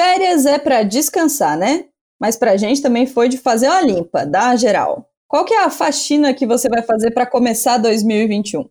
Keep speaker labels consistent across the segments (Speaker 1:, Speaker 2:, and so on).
Speaker 1: Férias é para descansar, né? Mas pra gente também foi de fazer uma limpa, dar geral. Qual que é a faxina que você vai fazer para começar 2021?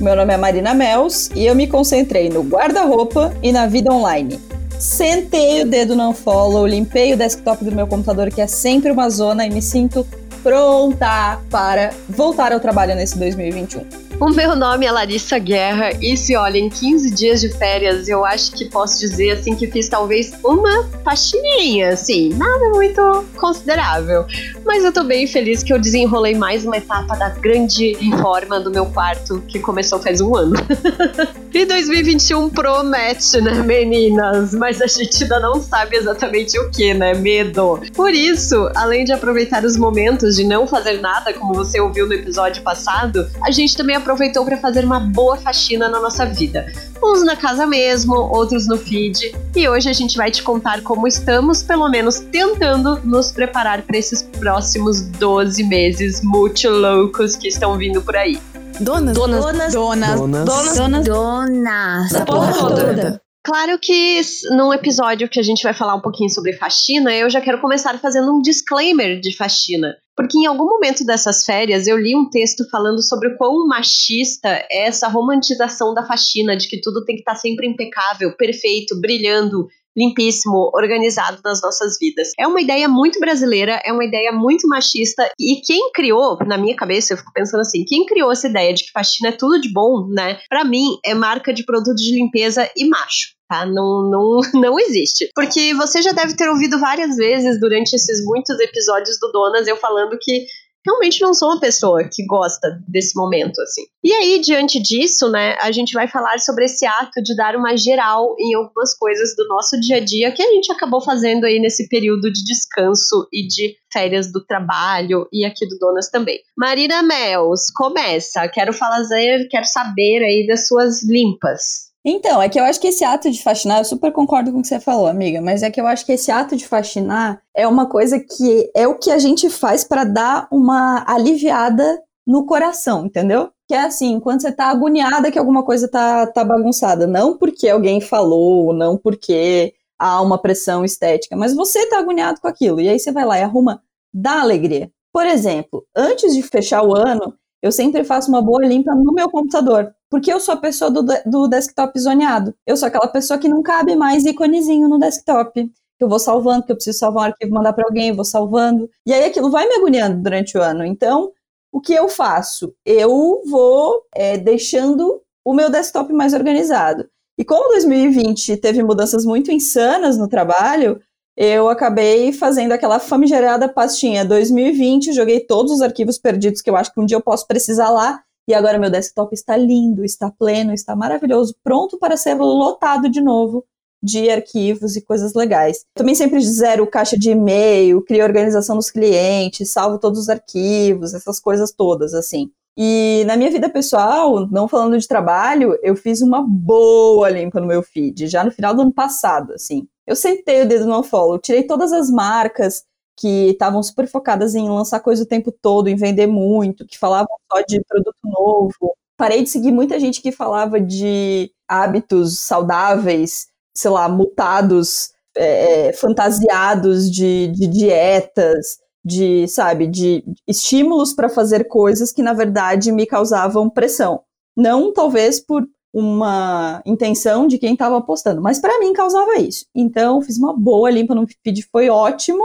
Speaker 1: Meu nome é Marina Mels e eu me concentrei no guarda-roupa e na vida online. Sentei o dedo no follow, limpei o desktop do meu computador, que é sempre uma zona, e me sinto pronta para voltar ao trabalho nesse 2021.
Speaker 2: O meu nome é Larissa Guerra e se olha, em 15 dias de férias, eu acho que posso dizer assim que fiz talvez uma faxininha, assim, nada muito considerável. Mas eu tô bem feliz que eu desenrolei mais uma etapa da grande reforma do meu quarto que começou faz um ano. e 2021 promete, né, meninas? Mas a gente ainda não sabe exatamente o que, né? Medo. Por isso, além de aproveitar os momentos de não fazer nada, como você ouviu no episódio passado, a gente também aproveitou para fazer uma boa faxina na nossa vida. Uns na casa mesmo, outros no feed. E hoje a gente vai te contar como estamos, pelo menos tentando nos preparar para esses próximos 12 meses muito loucos que estão vindo por aí.
Speaker 3: Donas.
Speaker 2: Donas.
Speaker 3: Donas.
Speaker 2: Donas.
Speaker 3: Donas.
Speaker 2: Donas.
Speaker 3: Donas.
Speaker 2: Da porra toda. Claro que num episódio que a gente vai falar um pouquinho sobre faxina, eu já quero começar fazendo um disclaimer de faxina. Porque em algum momento dessas férias eu li um texto falando sobre o quão machista é essa romantização da faxina, de que tudo tem que estar sempre impecável, perfeito, brilhando, limpíssimo, organizado nas nossas vidas. É uma ideia muito brasileira, é uma ideia muito machista e quem criou, na minha cabeça, eu fico pensando assim, quem criou essa ideia de que faxina é tudo de bom, né? Para mim é marca de produto de limpeza e macho. Tá? Não, não, não existe. Porque você já deve ter ouvido várias vezes durante esses muitos episódios do Donas eu falando que realmente não sou uma pessoa que gosta desse momento, assim. E aí, diante disso, né, a gente vai falar sobre esse ato de dar uma geral em algumas coisas do nosso dia a dia que a gente acabou fazendo aí nesse período de descanso e de férias do trabalho e aqui do Donas também. Marina Mels, começa. Quero fazer, quero saber aí das suas limpas.
Speaker 1: Então, é que eu acho que esse ato de faxinar, eu super concordo com o que você falou, amiga, mas é que eu acho que esse ato de faxinar é uma coisa que é o que a gente faz para dar uma aliviada no coração, entendeu? Que é assim, quando você tá agoniada que alguma coisa tá, tá bagunçada, não porque alguém falou, não porque há uma pressão estética, mas você tá agoniado com aquilo, e aí você vai lá e arruma, dá alegria. Por exemplo, antes de fechar o ano, eu sempre faço uma boa limpa no meu computador. Porque eu sou a pessoa do, do desktop zoneado. Eu sou aquela pessoa que não cabe mais íconezinho no desktop. Que eu vou salvando, que eu preciso salvar um arquivo, mandar para alguém, vou salvando. E aí aquilo vai me agoniando durante o ano. Então, o que eu faço? Eu vou é, deixando o meu desktop mais organizado. E como 2020 teve mudanças muito insanas no trabalho, eu acabei fazendo aquela famigerada pastinha 2020, joguei todos os arquivos perdidos que eu acho que um dia eu posso precisar lá, e agora meu desktop está lindo, está pleno, está maravilhoso, pronto para ser lotado de novo de arquivos e coisas legais. Também sempre zero caixa de e-mail, crio organização dos clientes, salvo todos os arquivos, essas coisas todas, assim. E na minha vida pessoal, não falando de trabalho, eu fiz uma boa limpa no meu feed, já no final do ano passado, assim. Eu sentei o dedo no follow, tirei todas as marcas que estavam super focadas em lançar coisa o tempo todo, em vender muito, que falavam só de produto novo. Parei de seguir muita gente que falava de hábitos saudáveis, sei lá, mutados, é, é fantasiados de, de dietas, de, sabe, de estímulos para fazer coisas que na verdade me causavam pressão. Não talvez por uma intenção de quem estava apostando, mas para mim causava isso. Então, fiz uma boa limpa no feed, foi ótimo.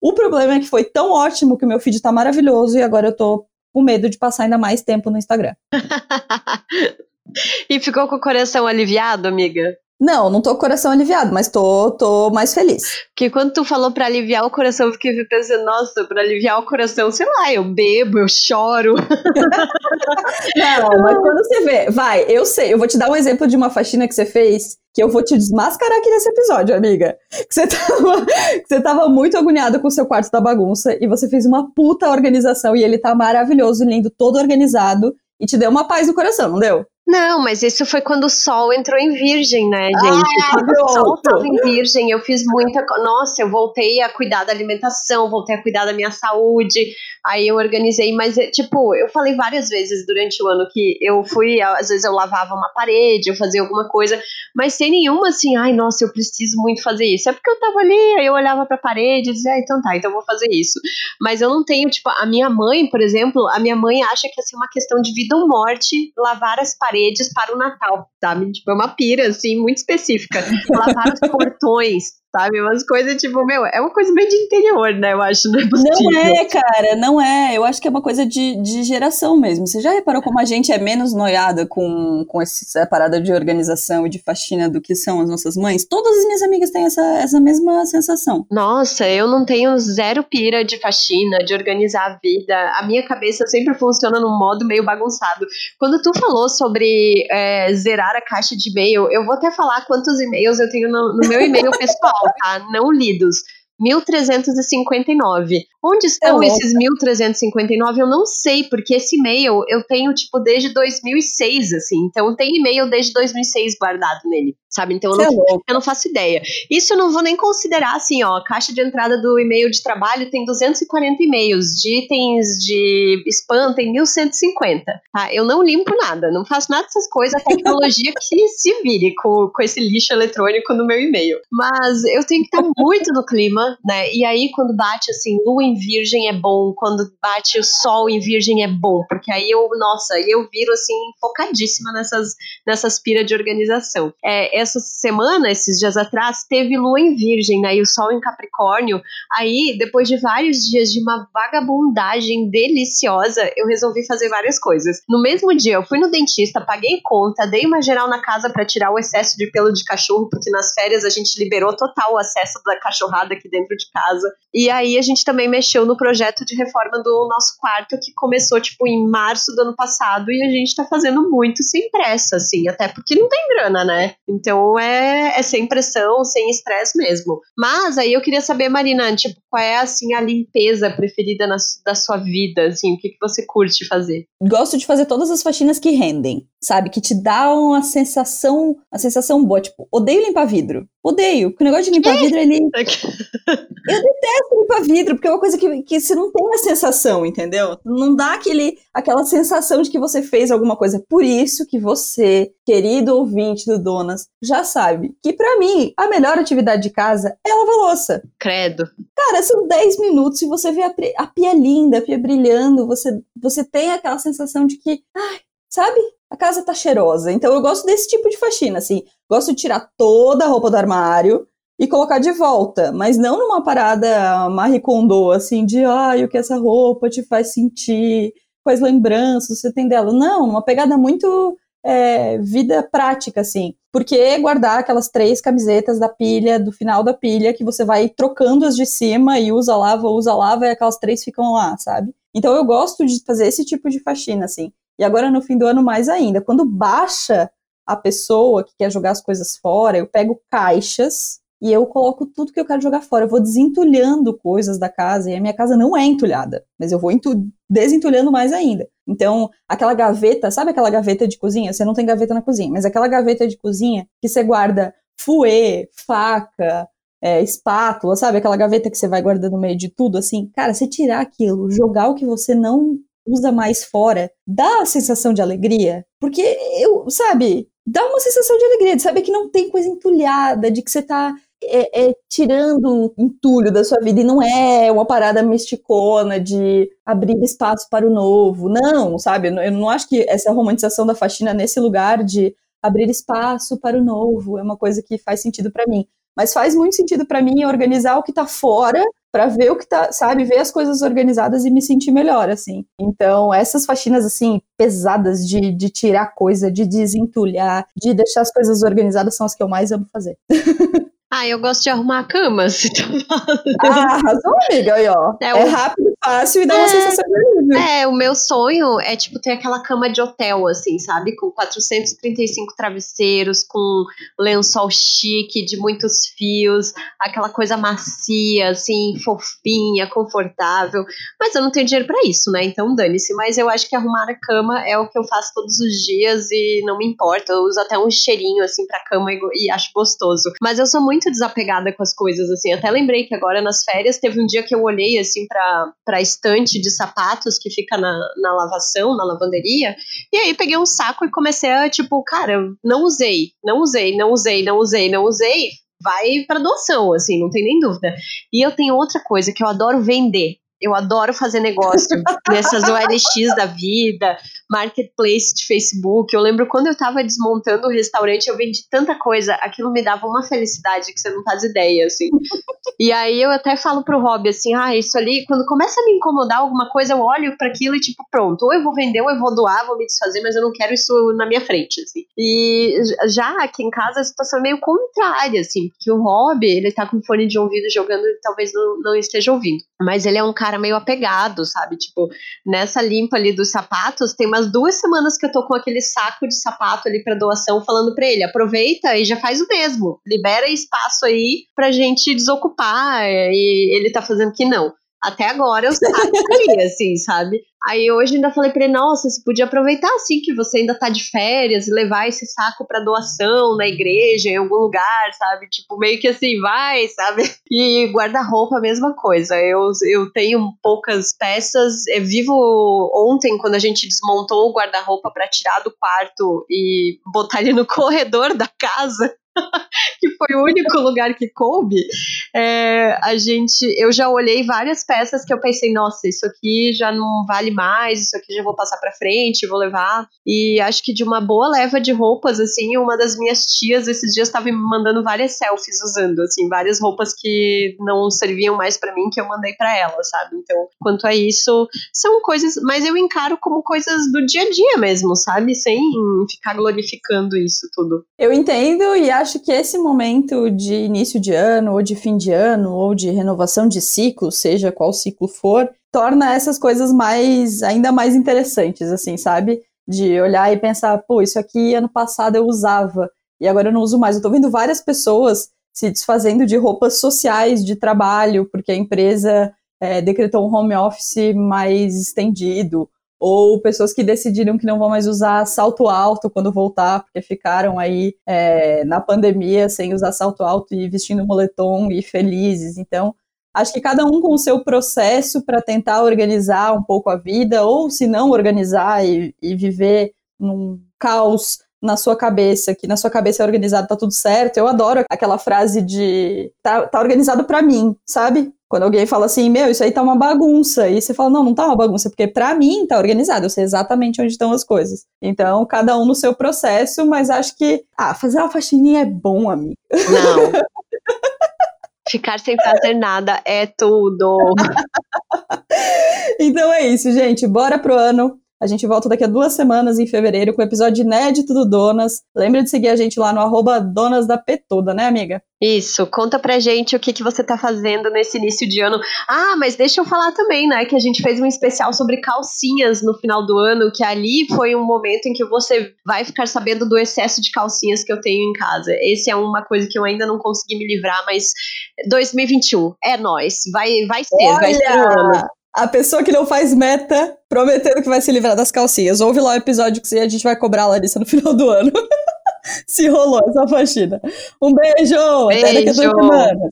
Speaker 1: O problema é que foi tão ótimo que o meu feed tá maravilhoso e agora eu tô com medo de passar ainda mais tempo no Instagram.
Speaker 2: e ficou com o coração aliviado, amiga?
Speaker 1: Não, não tô com o coração aliviado, mas tô, tô mais feliz.
Speaker 2: Porque quando tu falou pra aliviar o coração, eu fiquei pensando, nossa, pra aliviar o coração, sei lá, eu bebo, eu choro.
Speaker 1: não, mas quando você vê, vai, eu sei, eu vou te dar um exemplo de uma faxina que você fez, que eu vou te desmascarar aqui nesse episódio, amiga. Que você tava, que você tava muito agoniada com o seu quarto da bagunça e você fez uma puta organização e ele tá maravilhoso, lindo, todo organizado e te deu uma paz no coração, não deu?
Speaker 2: Não, mas isso foi quando o sol entrou em virgem, né, gente? Ah, quando o sol estava em virgem, eu fiz muita. Nossa, eu voltei a cuidar da alimentação, voltei a cuidar da minha saúde. Aí eu organizei, mas, é, tipo, eu falei várias vezes durante o ano que eu fui, às vezes eu lavava uma parede, eu fazia alguma coisa, mas sem nenhuma assim, ai, nossa, eu preciso muito fazer isso. É porque eu tava ali, aí eu olhava pra parede e dizia, ah, então tá, então eu vou fazer isso. Mas eu não tenho, tipo, a minha mãe, por exemplo, a minha mãe acha que é assim, uma questão de vida ou morte lavar as paredes para o Natal, sabe? Tipo, é uma pira, assim, muito específica. lavar os portões, sabe? Umas coisas, tipo, meu, é uma coisa bem de interior, né? Eu acho, não é possível.
Speaker 1: Não é, cara, não é. Eu acho que é uma coisa de, de geração mesmo. Você já reparou como a gente é menos noiada com, com essa parada de organização e de faxina do que são as nossas mães? Todas as minhas amigas têm essa, essa mesma sensação.
Speaker 2: Nossa, eu não tenho zero pira de faxina, de organizar a vida. A minha cabeça sempre funciona num modo meio bagunçado. Quando tu falou sobre é, zerar a caixa de e-mail, eu vou até falar quantos e-mails eu tenho no, no meu e-mail pessoal tá? Não lidos. 1359. Onde estão é esses 1359? Eu não sei, porque esse e-mail eu tenho, tipo, desde 2006, assim. Então tem e-mail desde 2006 guardado nele sabe? Então eu não, é eu não, faço ideia. Isso eu não vou nem considerar assim, ó, a caixa de entrada do e-mail de trabalho tem 240 e-mails, de itens de spam tem 1150, tá? Eu não limpo nada, não faço nada dessas coisas, a tecnologia que se vire com, com esse lixo eletrônico no meu e-mail. Mas eu tenho que estar muito no clima, né? E aí quando bate assim, lua em virgem é bom, quando bate o sol em virgem é bom, porque aí eu, nossa, eu viro assim focadíssima nessas nessas pira de organização. É, essa semana, esses dias atrás, teve lua em virgem, né? E o sol em Capricórnio. Aí, depois de vários dias de uma vagabundagem deliciosa, eu resolvi fazer várias coisas. No mesmo dia, eu fui no dentista, paguei conta, dei uma geral na casa para tirar o excesso de pelo de cachorro, porque nas férias a gente liberou total o acesso da cachorrada dentro de casa. E aí a gente também mexeu no projeto de reforma do nosso quarto, que começou, tipo, em março do ano passado, e a gente tá fazendo muito sem pressa, assim, até porque não tem grana, né? Então então é, é sem pressão, sem estresse mesmo. Mas aí eu queria saber, Marina, tipo, qual é assim a limpeza preferida na, da sua vida? Assim, o que, que você curte fazer?
Speaker 1: Gosto de fazer todas as faxinas que rendem, sabe? Que te dá uma sensação, uma sensação boa. Tipo, odeio limpar vidro. Odeio, porque o negócio de limpar vidro, ele. Eu detesto limpar vidro, porque é uma coisa que, que você não tem a sensação, entendeu? Não dá aquele, aquela sensação de que você fez alguma coisa. Por isso que você, querido ouvinte do Donas, já sabe que para mim a melhor atividade de casa é lavar louça.
Speaker 2: Credo.
Speaker 1: Cara, são 10 minutos e você vê a, a pia linda, a pia brilhando, você, você tem aquela sensação de que, ai, sabe? A casa tá cheirosa. Então eu gosto desse tipo de faxina, assim. Gosto de tirar toda a roupa do armário e colocar de volta, mas não numa parada Marie Kondo, assim, de ai, o que essa roupa te faz sentir, quais lembranças você tem dela. Não, uma pegada muito é, vida prática, assim. Porque guardar aquelas três camisetas da pilha, do final da pilha, que você vai trocando as de cima e usa, lava, usa, lava, e aquelas três ficam lá, sabe? Então eu gosto de fazer esse tipo de faxina, assim. E agora no fim do ano mais ainda. Quando baixa a pessoa que quer jogar as coisas fora, eu pego caixas e eu coloco tudo que eu quero jogar fora. Eu vou desentulhando coisas da casa, e a minha casa não é entulhada, mas eu vou desentulhando mais ainda. Então, aquela gaveta, sabe aquela gaveta de cozinha? Você não tem gaveta na cozinha, mas aquela gaveta de cozinha que você guarda fouet, faca, é, espátula, sabe? Aquela gaveta que você vai guardando no meio de tudo, assim. Cara, você tirar aquilo, jogar o que você não usa mais fora, dá a sensação de alegria. Porque eu, sabe, dá uma sensação de alegria, de saber que não tem coisa entulhada, de que você tá é, é, tirando entulho da sua vida e não é uma parada misticona de abrir espaço para o novo. Não, sabe? Eu não acho que essa romantização da faxina nesse lugar de abrir espaço para o novo é uma coisa que faz sentido para mim. Mas faz muito sentido para mim organizar o que tá fora para ver o que tá, sabe, ver as coisas organizadas e me sentir melhor, assim. Então, essas faxinas, assim, pesadas de, de tirar coisa, de desentulhar, de deixar as coisas organizadas são as que eu mais amo fazer.
Speaker 2: Ah, eu gosto de arrumar a cama, se tu
Speaker 1: Ah, arrasou, amiga, aí, ó. É, é rápido, fácil e dá é, uma sensação de alívio.
Speaker 2: É, o meu sonho é, tipo, ter aquela cama de hotel, assim, sabe? Com 435 travesseiros, com lençol chique, de muitos fios, aquela coisa macia, assim, fofinha, confortável. Mas eu não tenho dinheiro para isso, né? Então dane-se. Mas eu acho que arrumar a cama é o que eu faço todos os dias e não me importa. Eu uso até um cheirinho, assim, pra cama e, e acho gostoso. Mas eu sou muito desapegada com as coisas, assim. Até lembrei que agora nas férias teve um dia que eu olhei, assim, pra, pra para a estante de sapatos que fica na, na lavação, na lavanderia. E aí peguei um saco e comecei a, tipo, cara, não usei, não usei, não usei, não usei, não usei. Vai para doação, assim, não tem nem dúvida. E eu tenho outra coisa que eu adoro vender. Eu adoro fazer negócio nessas OLX da vida, marketplace de Facebook. Eu lembro quando eu tava desmontando o restaurante, eu vendi tanta coisa, aquilo me dava uma felicidade que você não faz ideia, assim. e aí eu até falo pro Rob assim: ah, isso ali, quando começa a me incomodar alguma coisa, eu olho para aquilo e tipo, pronto, ou eu vou vender, ou eu vou doar, vou me desfazer, mas eu não quero isso na minha frente, assim. E já aqui em casa a situação é meio contrária, assim, porque o Rob, ele tá com fone de ouvido jogando, talvez não, não esteja ouvindo. Mas ele é um cara meio apegado, sabe? Tipo, nessa limpa ali dos sapatos, tem umas duas semanas que eu tô com aquele saco de sapato ali para doação, falando para ele: aproveita e já faz o mesmo. Libera espaço aí pra gente desocupar. E ele tá fazendo que não. Até agora eu sabia, assim, sabe? Aí hoje ainda falei pra ele, nossa, você podia aproveitar assim que você ainda tá de férias e levar esse saco para doação na igreja, em algum lugar, sabe? Tipo, meio que assim, vai, sabe? E guarda-roupa, a mesma coisa. Eu, eu tenho poucas peças. Eu vivo ontem, quando a gente desmontou o guarda-roupa para tirar do quarto e botar ele no corredor da casa. que foi o único lugar que coube, é, a gente, eu já olhei várias peças que eu pensei, nossa, isso aqui já não vale mais, isso aqui já vou passar para frente, vou levar. E acho que de uma boa leva de roupas, assim, uma das minhas tias esses dias estava me mandando várias selfies usando, assim, várias roupas que não serviam mais para mim que eu mandei para ela, sabe? Então, quanto a isso, são coisas, mas eu encaro como coisas do dia a dia mesmo, sabe? Sem ficar glorificando isso tudo.
Speaker 1: Eu entendo e acho acho que esse momento de início de ano, ou de fim de ano, ou de renovação de ciclo, seja qual ciclo for, torna essas coisas mais ainda mais interessantes, assim, sabe? De olhar e pensar, pô, isso aqui ano passado eu usava e agora eu não uso mais. Eu tô vendo várias pessoas se desfazendo de roupas sociais de trabalho, porque a empresa é, decretou um home office mais estendido, ou pessoas que decidiram que não vão mais usar salto alto quando voltar, porque ficaram aí é, na pandemia sem usar salto alto e vestindo moletom e felizes. Então, acho que cada um com o seu processo para tentar organizar um pouco a vida, ou se não organizar e, e viver num caos na sua cabeça, que na sua cabeça é organizado, tá tudo certo. Eu adoro aquela frase de tá, tá organizado para mim, sabe? Quando alguém fala assim, meu, isso aí tá uma bagunça, e você fala, não, não tá uma bagunça, porque para mim tá organizado, eu sei exatamente onde estão as coisas. Então, cada um no seu processo, mas acho que, ah, fazer uma faxininha é bom, amigo.
Speaker 2: Não. Ficar sem fazer nada é tudo.
Speaker 1: então é isso, gente. Bora pro ano. A gente volta daqui a duas semanas, em fevereiro, com o episódio inédito do Donas. Lembra de seguir a gente lá no arroba Donas da Petoda, né, amiga?
Speaker 2: Isso, conta pra gente o que, que você tá fazendo nesse início de ano. Ah, mas deixa eu falar também, né, que a gente fez um especial sobre calcinhas no final do ano, que ali foi um momento em que você vai ficar sabendo do excesso de calcinhas que eu tenho em casa. Esse é uma coisa que eu ainda não consegui me livrar, mas 2021, é nós, vai, vai ser, Olha! vai ser o ano
Speaker 1: a pessoa que não faz meta prometendo que vai se livrar das calcinhas. Ouve lá o episódio que a gente vai cobrar a Larissa no final do ano. se rolou essa faxina. Um beijo! beijo. Até daqui a duas semanas.